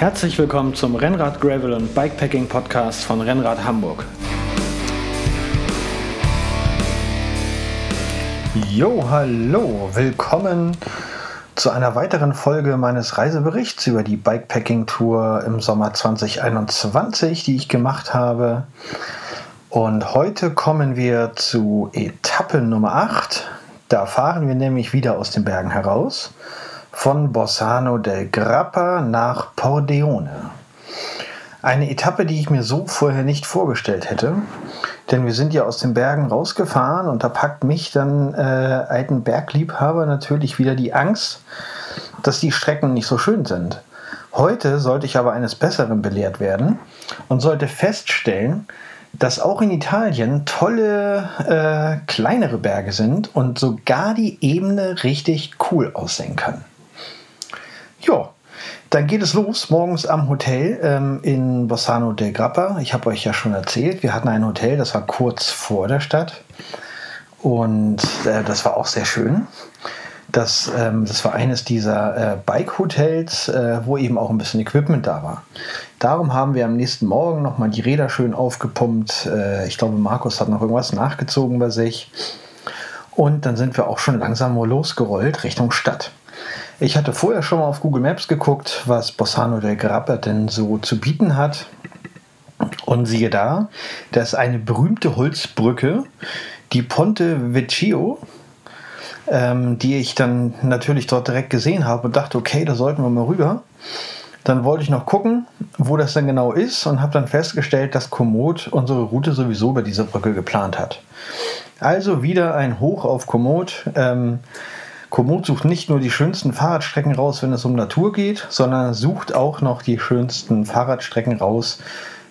Herzlich willkommen zum Rennrad Gravel und Bikepacking Podcast von Rennrad Hamburg. Jo, hallo, willkommen zu einer weiteren Folge meines Reiseberichts über die Bikepacking-Tour im Sommer 2021, die ich gemacht habe. Und heute kommen wir zu Etappe Nummer 8. Da fahren wir nämlich wieder aus den Bergen heraus von Bossano del Grappa nach Pordeone. Eine Etappe, die ich mir so vorher nicht vorgestellt hätte, denn wir sind ja aus den Bergen rausgefahren und da packt mich dann äh, alten Bergliebhaber natürlich wieder die Angst, dass die Strecken nicht so schön sind. Heute sollte ich aber eines Besseren belehrt werden und sollte feststellen, dass auch in Italien tolle äh, kleinere Berge sind und sogar die Ebene richtig cool aussehen kann. Ja, dann geht es los morgens am Hotel ähm, in Bossano del Grappa. Ich habe euch ja schon erzählt, wir hatten ein Hotel, das war kurz vor der Stadt. Und äh, das war auch sehr schön. Das, ähm, das war eines dieser äh, Bike-Hotels, äh, wo eben auch ein bisschen Equipment da war. Darum haben wir am nächsten Morgen nochmal die Räder schön aufgepumpt. Äh, ich glaube, Markus hat noch irgendwas nachgezogen bei sich. Und dann sind wir auch schon langsam losgerollt Richtung Stadt. Ich hatte vorher schon mal auf Google Maps geguckt, was Bossano del Grappa denn so zu bieten hat. Und siehe da, da ist eine berühmte Holzbrücke, die Ponte Vecchio, ähm, die ich dann natürlich dort direkt gesehen habe und dachte, okay, da sollten wir mal rüber. Dann wollte ich noch gucken, wo das denn genau ist und habe dann festgestellt, dass Komoot unsere Route sowieso über diese Brücke geplant hat. Also wieder ein Hoch auf Komoot. Ähm, Komoot sucht nicht nur die schönsten Fahrradstrecken raus, wenn es um Natur geht, sondern sucht auch noch die schönsten Fahrradstrecken raus,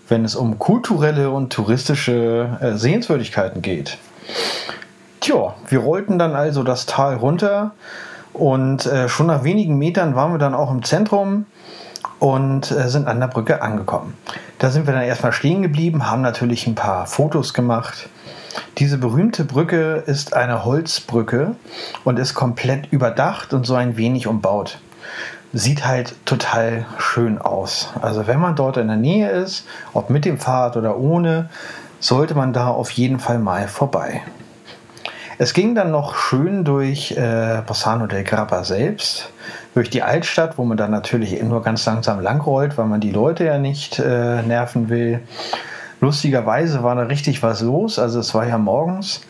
wenn es um kulturelle und touristische äh, Sehenswürdigkeiten geht. Tja, wir rollten dann also das Tal runter und äh, schon nach wenigen Metern waren wir dann auch im Zentrum und äh, sind an der Brücke angekommen. Da sind wir dann erstmal stehen geblieben, haben natürlich ein paar Fotos gemacht diese berühmte Brücke ist eine Holzbrücke und ist komplett überdacht und so ein wenig umbaut. Sieht halt total schön aus. Also wenn man dort in der Nähe ist, ob mit dem Fahrrad oder ohne, sollte man da auf jeden Fall mal vorbei. Es ging dann noch schön durch äh, Bossano del Grappa selbst, durch die Altstadt, wo man dann natürlich nur ganz langsam langrollt, weil man die Leute ja nicht äh, nerven will. Lustigerweise war da richtig was los. Also es war ja morgens.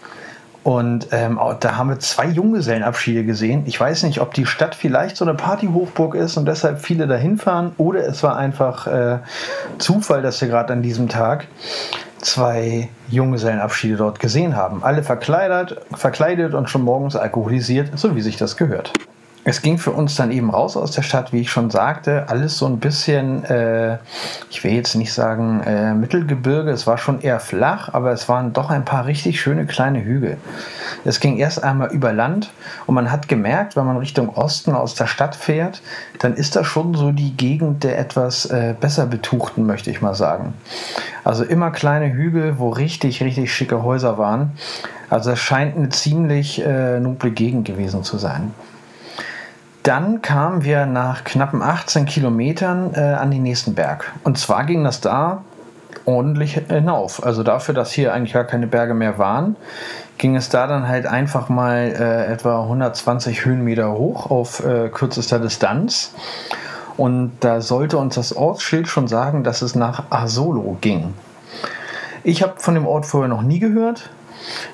Und ähm, da haben wir zwei Junggesellenabschiede gesehen. Ich weiß nicht, ob die Stadt vielleicht so eine Partyhochburg ist und deshalb viele dahin fahren oder es war einfach äh, Zufall, dass wir gerade an diesem Tag zwei Junggesellenabschiede dort gesehen haben. Alle verkleidet, verkleidet und schon morgens alkoholisiert, so wie sich das gehört es ging für uns dann eben raus aus der Stadt, wie ich schon sagte, alles so ein bisschen, äh, ich will jetzt nicht sagen äh, Mittelgebirge, es war schon eher flach, aber es waren doch ein paar richtig schöne kleine Hügel. Es ging erst einmal über Land und man hat gemerkt, wenn man Richtung Osten aus der Stadt fährt, dann ist das schon so die Gegend der etwas äh, besser betuchten, möchte ich mal sagen. Also immer kleine Hügel, wo richtig, richtig schicke Häuser waren. Also es scheint eine ziemlich äh, noble Gegend gewesen zu sein. Dann kamen wir nach knappen 18 Kilometern äh, an den nächsten Berg. Und zwar ging das da ordentlich hinauf. Also dafür, dass hier eigentlich gar keine Berge mehr waren, ging es da dann halt einfach mal äh, etwa 120 Höhenmeter hoch auf äh, kürzester Distanz. Und da sollte uns das Ortsschild schon sagen, dass es nach Asolo ging. Ich habe von dem Ort vorher noch nie gehört,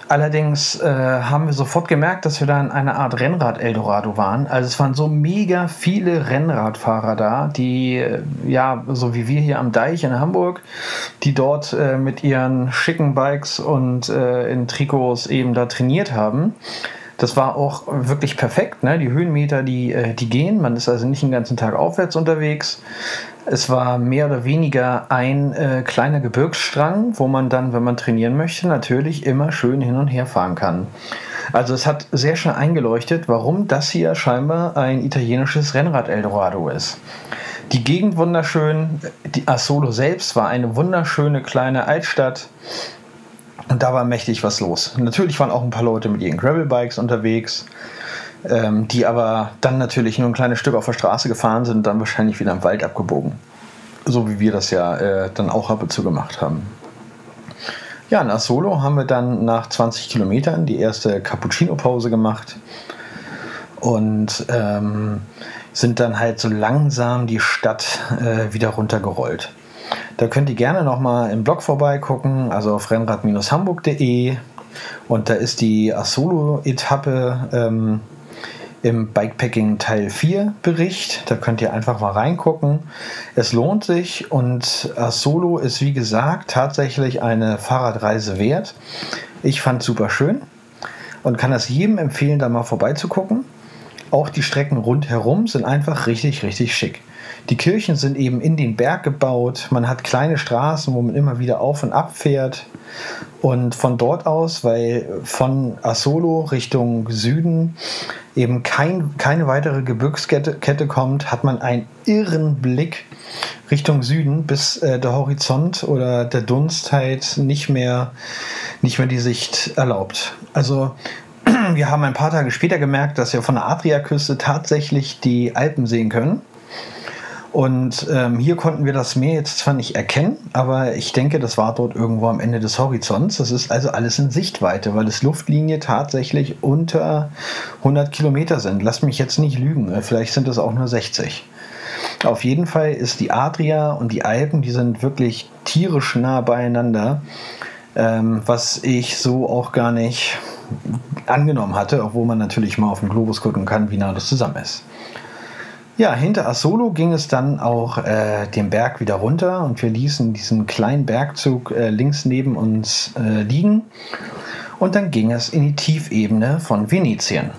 Allerdings äh, haben wir sofort gemerkt, dass wir da in einer Art Rennrad-Eldorado waren. Also es waren so mega viele Rennradfahrer da, die, äh, ja, so wie wir hier am Deich in Hamburg, die dort äh, mit ihren schicken Bikes und äh, in Trikots eben da trainiert haben. Das war auch wirklich perfekt. Ne? Die Höhenmeter, die, äh, die gehen. Man ist also nicht den ganzen Tag aufwärts unterwegs. Es war mehr oder weniger ein äh, kleiner Gebirgsstrang, wo man dann, wenn man trainieren möchte, natürlich immer schön hin und her fahren kann. Also es hat sehr schön eingeleuchtet, warum das hier scheinbar ein italienisches Rennrad Eldorado ist. Die Gegend wunderschön, die Asolo selbst war eine wunderschöne kleine Altstadt und da war mächtig was los. Natürlich waren auch ein paar Leute mit ihren Gravelbikes unterwegs ähm, die aber dann natürlich nur ein kleines Stück auf der Straße gefahren sind dann wahrscheinlich wieder im Wald abgebogen. So wie wir das ja äh, dann auch ab und zu gemacht haben. Ja, in Asolo haben wir dann nach 20 Kilometern die erste Cappuccino-Pause gemacht und ähm, sind dann halt so langsam die Stadt äh, wieder runtergerollt. Da könnt ihr gerne nochmal im Blog vorbeigucken, also auf rennrad-hamburg.de und da ist die Asolo-Etappe ähm, im Bikepacking Teil 4 Bericht. Da könnt ihr einfach mal reingucken. Es lohnt sich und Asolo ist wie gesagt tatsächlich eine Fahrradreise wert. Ich fand es super schön und kann das jedem empfehlen, da mal vorbeizugucken. Auch die Strecken rundherum sind einfach richtig, richtig schick. Die Kirchen sind eben in den Berg gebaut. Man hat kleine Straßen, wo man immer wieder auf und ab fährt. Und von dort aus, weil von Asolo Richtung Süden eben kein, keine weitere Gebirgskette Kette kommt, hat man einen irren Blick Richtung Süden, bis äh, der Horizont oder der Dunst halt nicht mehr, nicht mehr die Sicht erlaubt. Also wir haben ein paar Tage später gemerkt, dass wir von der Adriaküste tatsächlich die Alpen sehen können. Und ähm, hier konnten wir das Meer jetzt zwar nicht erkennen, aber ich denke, das war dort irgendwo am Ende des Horizonts. Das ist also alles in Sichtweite, weil es Luftlinie tatsächlich unter 100 Kilometer sind. Lasst mich jetzt nicht lügen, äh, vielleicht sind es auch nur 60. Auf jeden Fall ist die Adria und die Alpen, die sind wirklich tierisch nah beieinander, ähm, was ich so auch gar nicht angenommen hatte, obwohl man natürlich mal auf dem Globus gucken kann, wie nah das zusammen ist. Ja, hinter Asolo ging es dann auch äh, den Berg wieder runter und wir ließen diesen kleinen Bergzug äh, links neben uns äh, liegen. Und dann ging es in die Tiefebene von Venetien.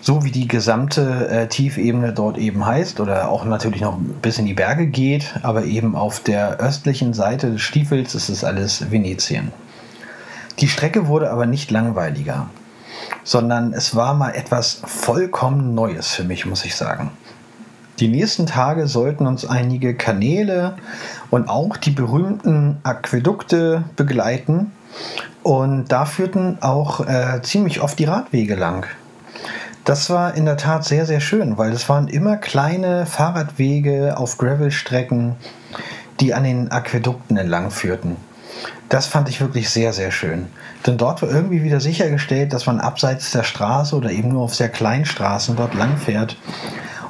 So wie die gesamte äh, Tiefebene dort eben heißt oder auch natürlich noch bis in die Berge geht, aber eben auf der östlichen Seite des Stiefels ist es alles Venetien. Die Strecke wurde aber nicht langweiliger sondern es war mal etwas vollkommen Neues für mich, muss ich sagen. Die nächsten Tage sollten uns einige Kanäle und auch die berühmten Aquädukte begleiten. Und da führten auch äh, ziemlich oft die Radwege lang. Das war in der Tat sehr, sehr schön, weil es waren immer kleine Fahrradwege auf Gravelstrecken, die an den Aquädukten entlang führten. Das fand ich wirklich sehr, sehr schön. Denn dort war irgendwie wieder sichergestellt, dass man abseits der Straße oder eben nur auf sehr kleinen Straßen dort lang fährt.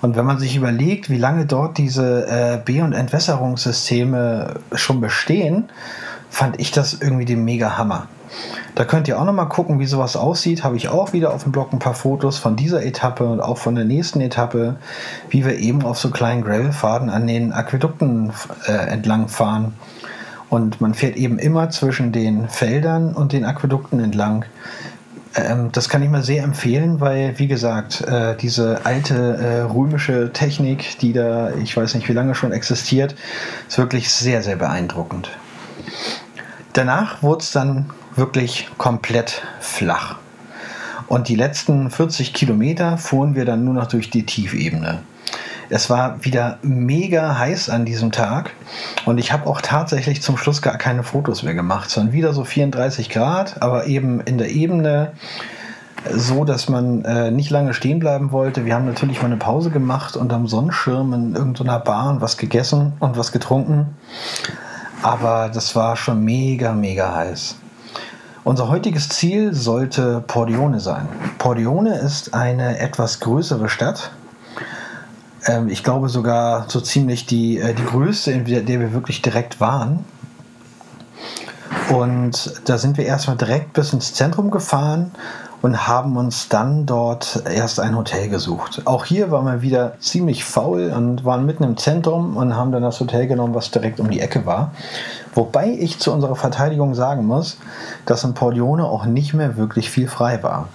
Und wenn man sich überlegt, wie lange dort diese äh, B- und Entwässerungssysteme schon bestehen, fand ich das irgendwie den mega Hammer. Da könnt ihr auch noch mal gucken, wie sowas aussieht. Habe ich auch wieder auf dem Blog ein paar Fotos von dieser Etappe und auch von der nächsten Etappe, wie wir eben auf so kleinen Gravelfaden an den Aquädukten äh, entlang fahren. Und man fährt eben immer zwischen den Feldern und den Aquädukten entlang. Ähm, das kann ich mal sehr empfehlen, weil, wie gesagt, äh, diese alte äh, römische Technik, die da, ich weiß nicht wie lange schon existiert, ist wirklich sehr, sehr beeindruckend. Danach wurde es dann wirklich komplett flach. Und die letzten 40 Kilometer fuhren wir dann nur noch durch die Tiefebene. Es war wieder mega heiß an diesem Tag und ich habe auch tatsächlich zum Schluss gar keine Fotos mehr gemacht, sondern wieder so 34 Grad, aber eben in der Ebene so, dass man äh, nicht lange stehen bleiben wollte. Wir haben natürlich mal eine Pause gemacht und am Sonnenschirm in irgendeiner Bar und was gegessen und was getrunken. Aber das war schon mega, mega heiß. Unser heutiges Ziel sollte Pordione sein. Pordione ist eine etwas größere Stadt ähm, ich glaube sogar so ziemlich die, äh, die größte, in der, wir wirklich direkt waren. Und da sind wir erstmal direkt bis ins Zentrum gefahren und haben uns dann dort erst ein Hotel gesucht. Auch hier waren wir wieder ziemlich faul und waren mitten im Zentrum und haben dann das Hotel genommen, was direkt um die Ecke war. Wobei ich zu unserer Verteidigung sagen muss, dass in Pordione auch nicht mehr wirklich viel frei war.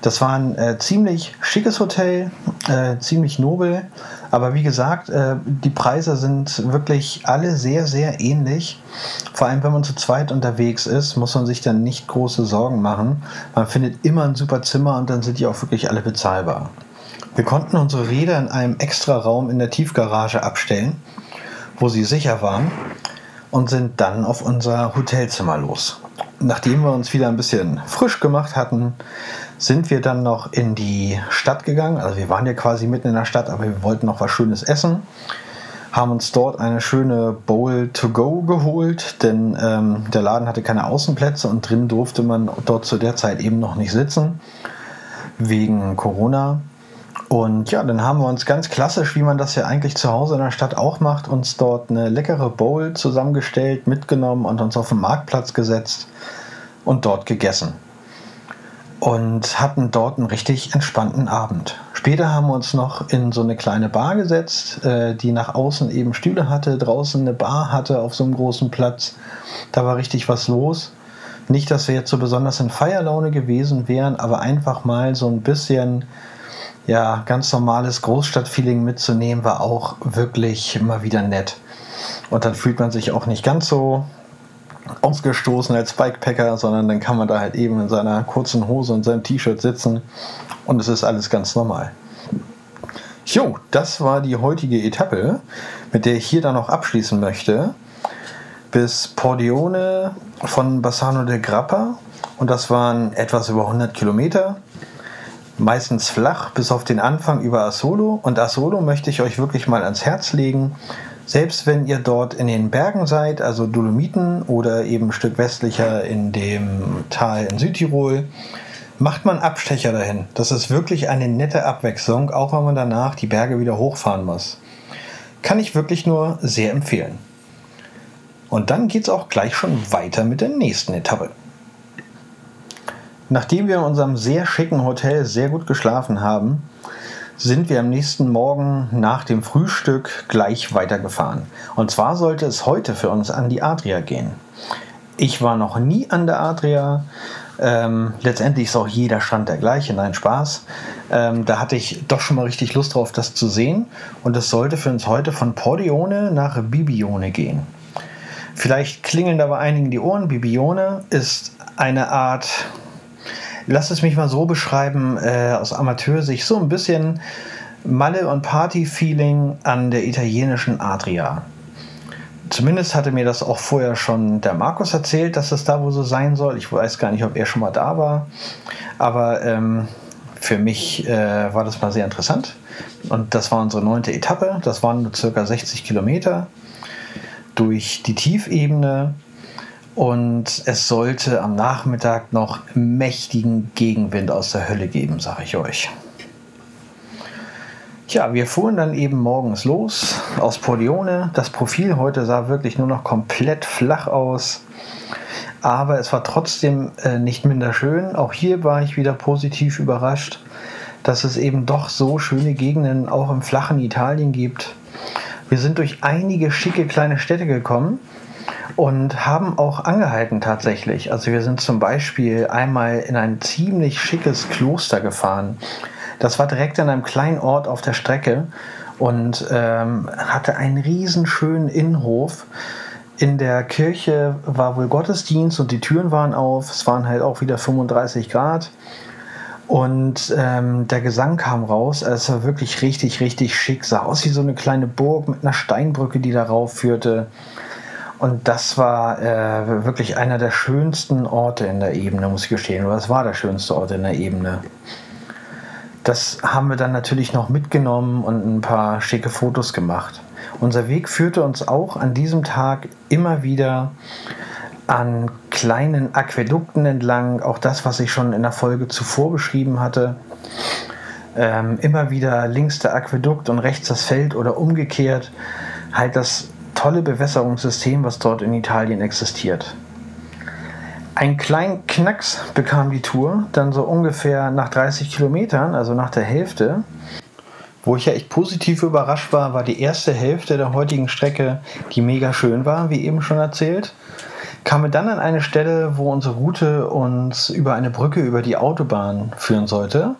Das war ein äh, ziemlich schickes Hotel, äh, ziemlich nobel. Aber wie gesagt, äh, die Preise sind wirklich alle sehr, sehr ähnlich. Vor allem, wenn man zu zweit unterwegs ist, muss man sich dann nicht große Sorgen machen. Man findet immer ein super Zimmer und dann sind die auch wirklich alle bezahlbar. Wir konnten unsere Räder in einem extra Raum in der Tiefgarage abstellen, wo sie sicher waren und sind dann auf unser Hotelzimmer los. Nachdem wir uns wieder ein bisschen frisch gemacht hatten, sind wir dann noch in die Stadt gegangen. Also wir waren ja quasi mitten in der Stadt, aber wir wollten noch was Schönes essen. haben uns dort eine schöne Bowl to go geholt, denn ähm, der Laden hatte keine Außenplätze und drin durfte man dort zu der Zeit eben noch nicht sitzen, wegen Corona. Und ja, dann haben wir uns ganz klassisch, wie man das ja eigentlich zu Hause in der Stadt auch macht, uns dort eine leckere Bowl zusammengestellt, mitgenommen und uns auf den Marktplatz gesetzt und dort gegessen. Und hatten dort einen richtig entspannten Abend. Später haben wir uns noch in so eine kleine Bar gesetzt, äh, die nach außen eben Stühle hatte, draußen eine Bar hatte auf so einem großen Platz. Da war richtig was los. Nicht, dass wir jetzt so besonders in Feierlaune gewesen wären, aber einfach mal so ein bisschen ja, ganz normales Großstadtfeeling mitzunehmen, war auch wirklich immer wieder nett. Und dann fühlt man sich auch nicht ganz so ausgestoßen als Bikepacker, sondern dann kann man da halt eben in seiner kurzen Hose und seinem T-Shirt sitzen und es ist alles ganz normal. Jo, das war die heutige Etappe, mit der ich hier dann noch abschließen möchte. Bis Pordione von Bassano del Grappa und das waren etwas über 100 Kilometer meistens flach, bis auf den Anfang über Asolo. Und Asolo möchte ich euch wirklich mal ans Herz legen. Selbst wenn ihr dort in den Bergen seid, also Dolomiten oder eben ein Stück westlicher in dem Tal in Südtirol, macht man Abstecher dahin. Das ist wirklich eine nette Abwechslung, auch wenn man danach die Berge wieder hochfahren muss. Kann ich wirklich nur sehr empfehlen. Und dann geht es auch gleich schon weiter mit der nächsten Etappe. Nachdem wir in unserem sehr schicken Hotel sehr gut geschlafen haben, sind wir am nächsten Morgen nach dem Frühstück gleich weitergefahren. Und zwar sollte es heute für uns an die Adria gehen. Ich war noch nie an der Adria. Ähm, letztendlich ist auch jeder Strand der gleiche, nein, Spaß. Ähm, da hatte ich doch schon mal richtig Lust drauf, das zu sehen. Und es sollte für uns heute von Pordione nach Bibione gehen. Vielleicht klingeln da bei einigen die Ohren. Bibione ist eine Art lass es mich mal so beschreiben, äh, aus Amateursicht, so ein bisschen Malle- und Party-Feeling an der italienischen Adria. Zumindest hatte mir das auch vorher schon der Markus erzählt, dass es da wohl so sein soll. Ich weiß gar nicht, ob er schon mal da war. Aber ähm, für mich äh, war das mal sehr interessant. Und das war unsere neunte Etappe. Das waren nur circa 60 Kilometer durch die Tiefebene und es sollte am Nachmittag noch mächtigen Gegenwind aus der Hölle geben, sage ich euch. Tja, wir fuhren dann eben morgens los aus Pordione. Das Profil heute sah wirklich nur noch komplett flach aus. Aber es war trotzdem äh, nicht minder schön. Auch hier war ich wieder positiv überrascht, dass es eben doch so schöne Gegenden auch im flachen Italien gibt. Wir sind durch einige schicke kleine Städte gekommen und haben auch angehalten tatsächlich. Also wir sind zum Beispiel einmal in ein ziemlich schickes Kloster gefahren. Das war direkt an einem kleinen Ort auf der Strecke und ähm, hatte einen riesenschönen Innenhof. In der Kirche war wohl Gottesdienst und die Türen waren auf. Es waren halt auch wieder 35 Grad. Und ähm, der Gesang kam raus. Es war wirklich richtig, richtig schick. Sah aus wie so eine kleine Burg mit einer Steinbrücke, die darauf führte. Und das war äh, wirklich einer der schönsten Orte in der Ebene, muss ich gestehen. Oder es war der schönste Ort in der Ebene. Das haben wir dann natürlich noch mitgenommen und ein paar schicke Fotos gemacht. Unser Weg führte uns auch an diesem Tag immer wieder an kleinen Aquädukten entlang. Auch das, was ich schon in der Folge zuvor beschrieben hatte. Ähm, immer wieder links der Aquädukt und rechts das Feld oder umgekehrt. Halt das tolle Bewässerungssystem, was dort in Italien existiert. Ein kleinen Knacks bekam die Tour, dann so ungefähr nach 30 Kilometern, also nach der Hälfte. Wo ich ja echt positiv überrascht war, war die erste Hälfte der heutigen Strecke, die mega schön war, wie eben schon erzählt. Kamen dann an eine Stelle, wo unsere Route uns über eine Brücke über die Autobahn führen sollte.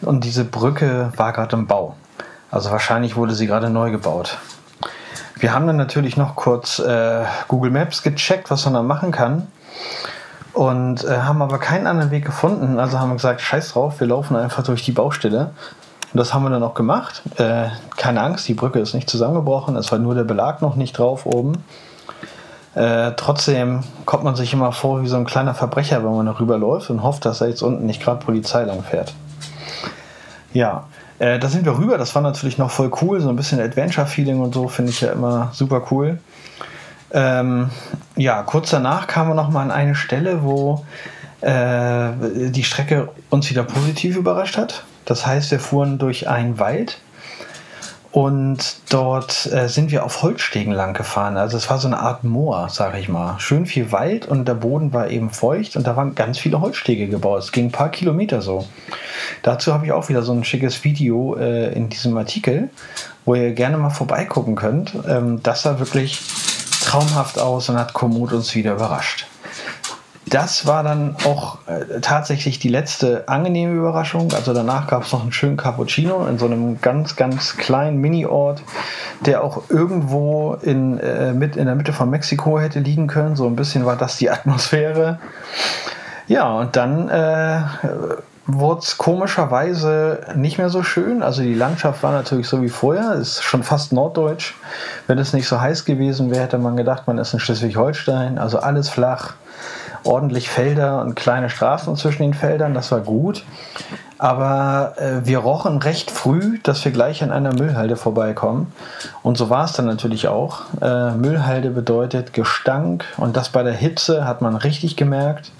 Und diese Brücke war gerade im Bau. Also wahrscheinlich wurde sie gerade neu gebaut. Wir haben dann natürlich noch kurz äh, Google Maps gecheckt, was man da machen kann. Und äh, haben aber keinen anderen Weg gefunden. Also haben wir gesagt, scheiß drauf, wir laufen einfach durch die Baustelle. Und das haben wir dann auch gemacht. Äh, keine Angst, die Brücke ist nicht zusammengebrochen. Es war nur der Belag noch nicht drauf oben. Äh, trotzdem kommt man sich immer vor wie so ein kleiner Verbrecher, wenn man darüber läuft und hofft, dass da jetzt unten nicht gerade Polizei lang fährt. Ja, Äh, da sind wir rüber, das war natürlich noch voll cool, so ein bisschen Adventure-Feeling und so finde ich ja immer super cool. Ähm, ja, kurz danach kamen wir nochmal an eine Stelle, wo äh, die Strecke uns wieder positiv überrascht hat. Das heißt, wir fuhren durch einen Wald und dort äh, sind wir auf Holzstegen lang gefahren. Also es war so eine Art Moor, sag ich mal. Schön viel Wald und der Boden war eben feucht und da waren ganz viele Holzstege gebaut. Es ging ein paar Kilometer so. Dazu habe ich auch wieder so ein schickes Video äh, in diesem Artikel, wo ihr gerne mal vorbeigucken könnt. Ähm, das sah wirklich traumhaft aus und hat Komoot uns wieder überrascht das war dann auch äh, tatsächlich die letzte angenehme Überraschung. Also danach gab es noch einen schönen Cappuccino in so einem ganz, ganz kleinen Mini-Ort, der auch irgendwo in, äh, mit, in der Mitte von Mexiko hätte liegen können. So ein bisschen war das die Atmosphäre. Ja, und dann äh, wurde es komischerweise nicht mehr so schön. Also die Landschaft war natürlich so wie vorher, ist schon fast norddeutsch. Wenn es nicht so heiß gewesen wäre, hätte man gedacht, man ist in Schleswig-Holstein. Also alles flach ordentlich Felder und kleine Straßen zwischen den Feldern, das war gut. Aber äh, wir rochen recht früh, dass wir gleich an einer Müllhalde vorbeikommen. Und so war es dann natürlich auch. Äh, Müllhalde bedeutet Gestank und das bei der Hitze hat man richtig gemerkt.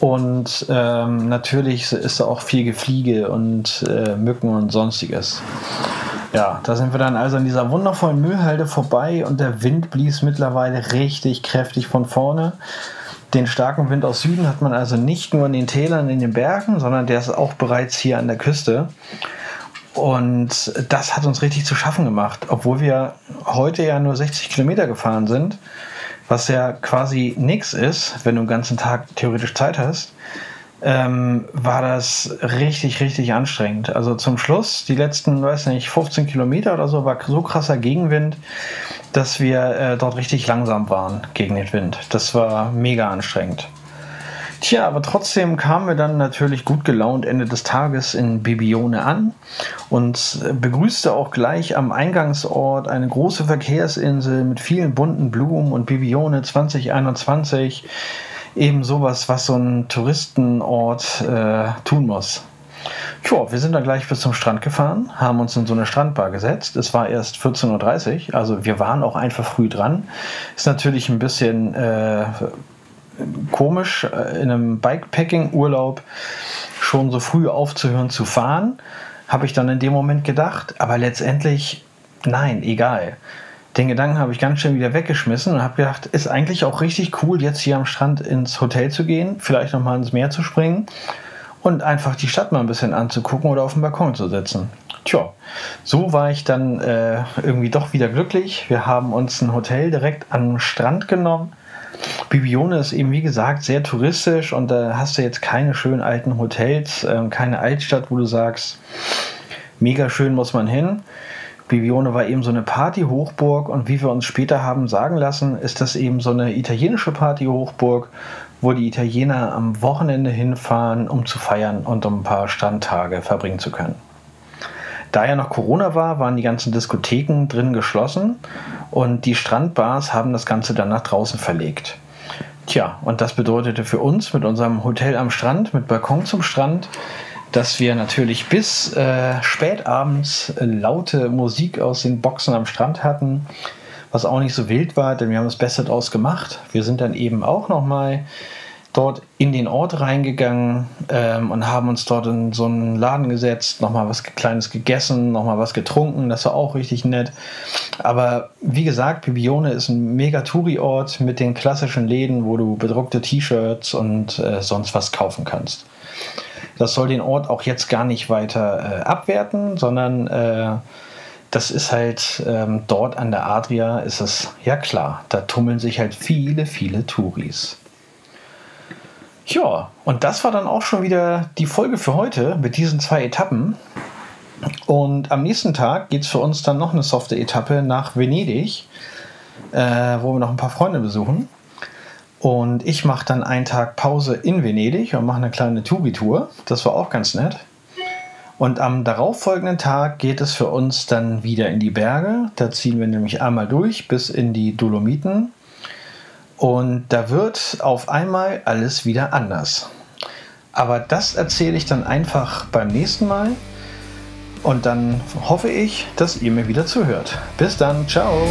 Und ähm, natürlich ist da auch viel Gefliege und äh, Mücken und sonstiges. Ja, da sind wir dann also an dieser wundervollen Müllhalde vorbei und der Wind blies mittlerweile richtig kräftig von vorne. Den starken Wind aus Süden hat man also nicht nur in den Tälern, in den Bergen, sondern der ist auch bereits hier an der Küste. Und das hat uns richtig zu schaffen gemacht, obwohl wir heute ja nur 60 Kilometer gefahren sind, was ja quasi nichts ist, wenn du den ganzen Tag theoretisch Zeit hast ähm, war das richtig, richtig anstrengend. Also zum Schluss, die letzten, weiß nicht, 15 Kilometer oder so, war so krasser Gegenwind, dass wir äh, dort richtig langsam waren gegen den Wind. Das war mega anstrengend. Tja, aber trotzdem kamen wir dann natürlich gut gelaunt Ende des Tages in Bibione an und begrüßte auch gleich am Eingangsort eine große Verkehrsinsel mit vielen bunten Blumen und Bibione 2021 eben sowas, was so ein Touristenort äh, tun muss. Tja, wir sind dann gleich bis zum Strand gefahren, haben uns in so eine Strandbar gesetzt. Es war erst 14.30 Uhr, also wir waren auch einfach früh dran. Ist natürlich ein bisschen äh, komisch, äh, in einem Bikepacking-Urlaub schon so früh aufzuhören zu fahren, habe ich dann in dem Moment gedacht. Aber letztendlich, nein, egal den Gedanken habe ich ganz schön wieder weggeschmissen und habe gedacht, ist eigentlich auch richtig cool, jetzt hier am Strand ins Hotel zu gehen, vielleicht nochmal ins Meer zu springen und einfach die Stadt mal ein bisschen anzugucken oder auf dem Balkon zu sitzen. Tja, so war ich dann äh, irgendwie doch wieder glücklich. Wir haben uns ein Hotel direkt am Strand genommen. Bibione ist eben wie gesagt sehr touristisch und da hast du jetzt keine schönen alten Hotels, äh, keine Altstadt, wo du sagst, mega schön muss man hin. Bibione war eben so eine Party-Hochburg und wie wir uns später haben sagen lassen, ist das eben so eine italienische Party-Hochburg, wo die Italiener am Wochenende hinfahren, um zu feiern und um ein paar Strandtage verbringen zu können. Da ja noch Corona war, waren die ganzen Diskotheken drin geschlossen und die Strandbars haben das Ganze dann nach draußen verlegt. Tja, und das bedeutete für uns mit unserem Hotel am Strand, mit Balkon zum Strand, dass wir natürlich bis äh, spät abends laute Musik aus den Boxen am Strand hatten, was auch nicht so wild war, denn wir haben das Beste draus gemacht. Wir sind dann eben auch nochmal dort in den Ort reingegangen ähm, und haben uns dort in so einen Laden gesetzt, nochmal was Kleines gegessen, nochmal was getrunken, das war auch richtig nett. Aber wie gesagt, Bibione ist ein mega Touri-Ort mit den klassischen Läden, wo du bedruckte T-Shirts und äh, sonst was kaufen kannst. Das soll den Ort auch jetzt gar nicht weiter äh, abwerten, sondern äh, das ist halt ähm, dort an der Adria ist es, ja klar, da tummeln sich halt viele, viele Touris. Ja, und das war dann auch schon wieder die Folge für heute mit diesen zwei Etappen. Und am nächsten Tag geht es für uns dann noch eine softe Etappe nach Venedig, äh, wo wir noch ein paar Freunde besuchen. Und ich mache dann einen Tag Pause in Venedig und mache eine kleine Touri-Tour. Das war auch ganz nett. Und am darauffolgenden Tag geht es für uns dann wieder in die Berge. Da ziehen wir nämlich einmal durch bis in die Dolomiten. Und da wird auf einmal alles wieder anders. Aber das erzähle ich dann einfach beim nächsten Mal. Und dann hoffe ich, dass ihr mir wieder zuhört. Bis dann, ciao.